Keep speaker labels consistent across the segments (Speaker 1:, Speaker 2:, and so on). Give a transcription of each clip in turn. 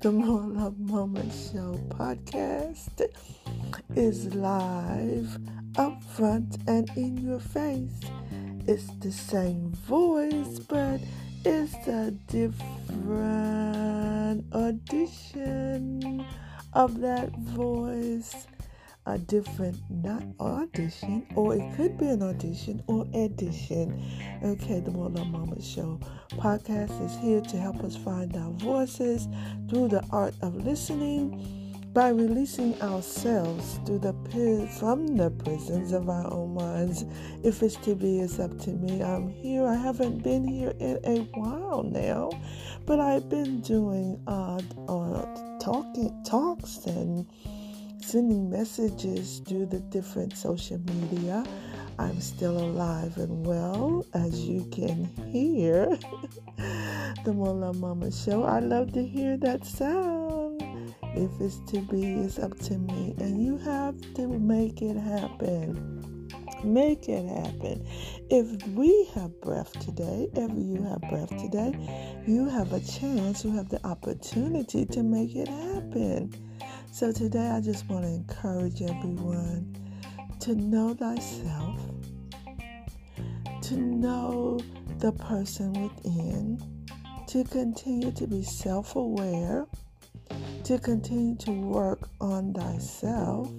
Speaker 1: The More Love Moment Show podcast is live, up front, and in your face. It's the same voice, but it's a different audition of that voice a different not audition or it could be an audition or edition. Okay the more love moment show podcast is here to help us find our voices through the art of listening by releasing ourselves the from the prisons of our own minds. If it's to be it's up to me. I'm here. I haven't been here in a while now but i've been doing uh, uh talking talks and sending messages through the different social media. I'm still alive and well, as you can hear. the Mola Mama Show. I love to hear that sound. If it's to be, it's up to me. And you have to make it happen. Make it happen. If we have breath today, if you have breath today, you have a chance, you have the opportunity to make it happen. So today I just want to encourage everyone to know thyself, to know the person within, to continue to be self aware, to continue to work on thyself,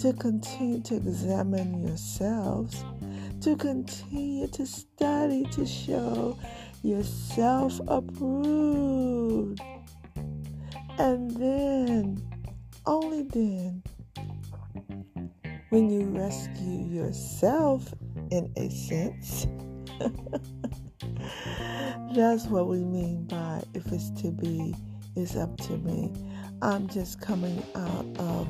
Speaker 1: to continue to examine yourselves, to continue to study to show yourself approved. And then only then, when you rescue yourself, in a sense, that's what we mean by if it's to be, it's up to me. I'm just coming out of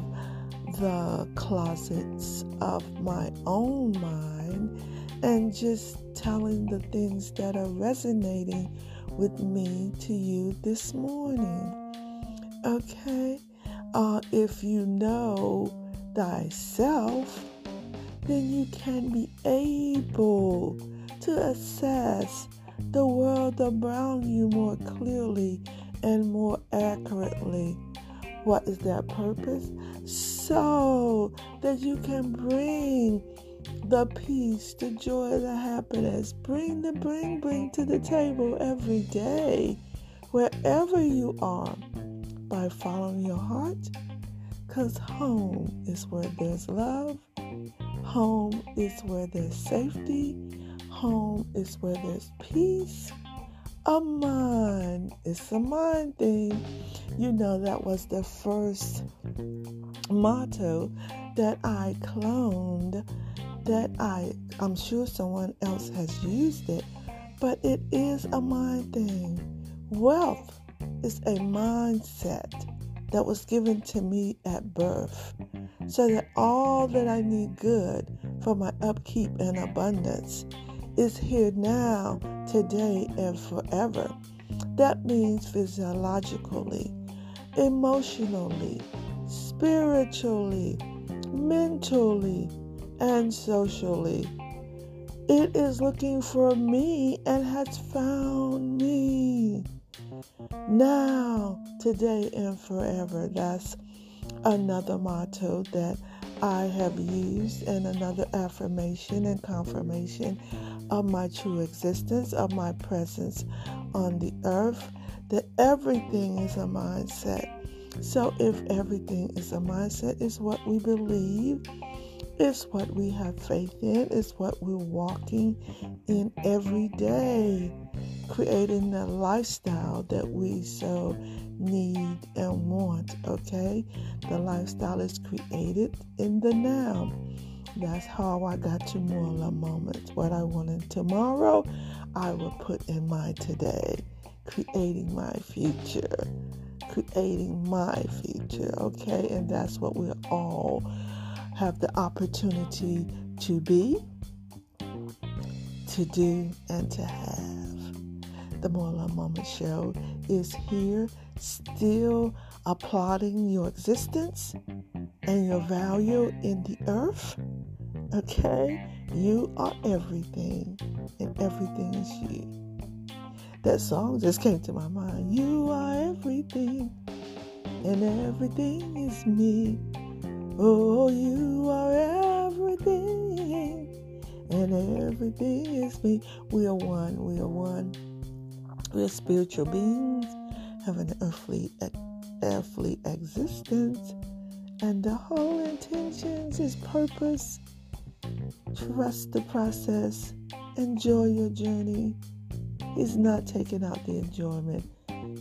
Speaker 1: the closets of my own mind and just telling the things that are resonating with me to you this morning. Okay? Uh, if you know thyself, then you can be able to assess the world around you more clearly and more accurately. What is that purpose? So that you can bring the peace, the joy, the happiness, bring the bring, bring to the table every day, wherever you are by following your heart because home is where there's love, home is where there's safety, home is where there's peace. A mind, it's a mind thing. You know, that was the first motto that I cloned that I I'm sure someone else has used it, but it is a mind thing. Wealth is a mindset that was given to me at birth so that all that I need good for my upkeep and abundance is here now, today, and forever. That means physiologically, emotionally, spiritually, mentally, and socially. It is looking for me and has found me now, today, and forever. That's another motto that I have used, and another affirmation and confirmation of my true existence, of my presence on the earth, that everything is a mindset. So, if everything is a mindset, is what we believe, it's what we have faith in, it's what we're walking in every day creating the lifestyle that we so need and want, okay? The lifestyle is created in the now. That's how I got to more moments. What I wanted tomorrow, I will put in my today, creating my future, creating my future, okay? And that's what we all have the opportunity to be, to do, and to have the Love Moment Show is here, still applauding your existence and your value in the earth. Okay? You are everything, and everything is you. That song just came to my mind. You are everything, and everything is me. Oh, you are everything, and everything is me. We are one, we are one. We are spiritual beings, have an earthly, earthly existence, and the whole intentions is purpose. Trust the process, enjoy your journey. He's not taking out the enjoyment,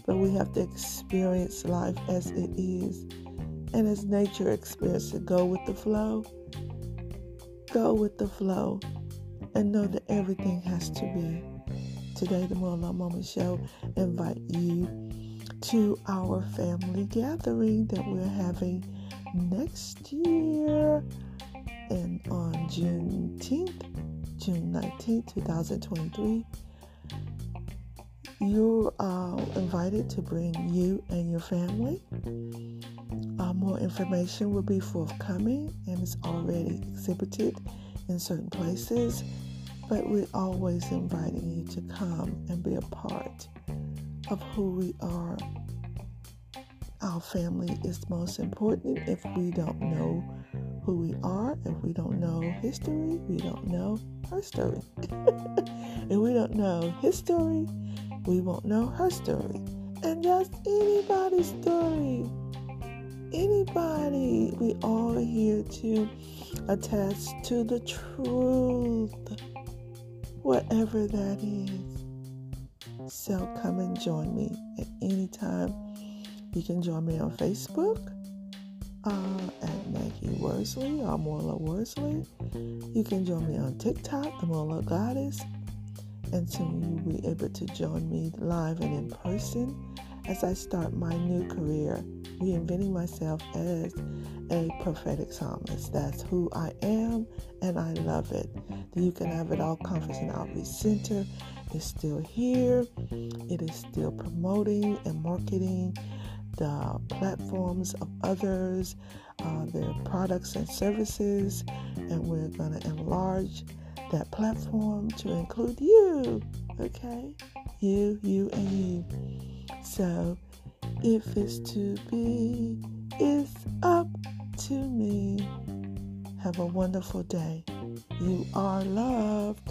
Speaker 1: but we have to experience life as it is and as nature experiences it. Go with the flow. Go with the flow and know that everything has to be. Today, the More Love Moment Show invite you to our family gathering that we're having next year and on Juneteenth, June 19th, 2023. You're uh, invited to bring you and your family. Uh, more information will be forthcoming and is already exhibited in certain places, but we're always inviting you to come and be a part of who we are. Our family is most important. If we don't know who we are, if we don't know history, we don't know her story. if we don't know his story, we won't know her story. And just anybody's story. Anybody. We all here to attest to the truth, whatever that is. So come and join me at any time. You can join me on Facebook uh, at Maggie Worsley or Morla Worsley. You can join me on TikTok, the Morla Goddess and soon you'll be able to join me live and in person as I start my new career, reinventing myself as a prophetic psalmist. That's who I am, and I love it. The You Can Have It All Conference and Outreach Center is still here. It is still promoting and marketing the platforms of others, uh, their products and services, and we're going to enlarge that platform to include you. Okay? You, you, and you. So, if it's to be, it's up to me. Have a wonderful day. You are loved.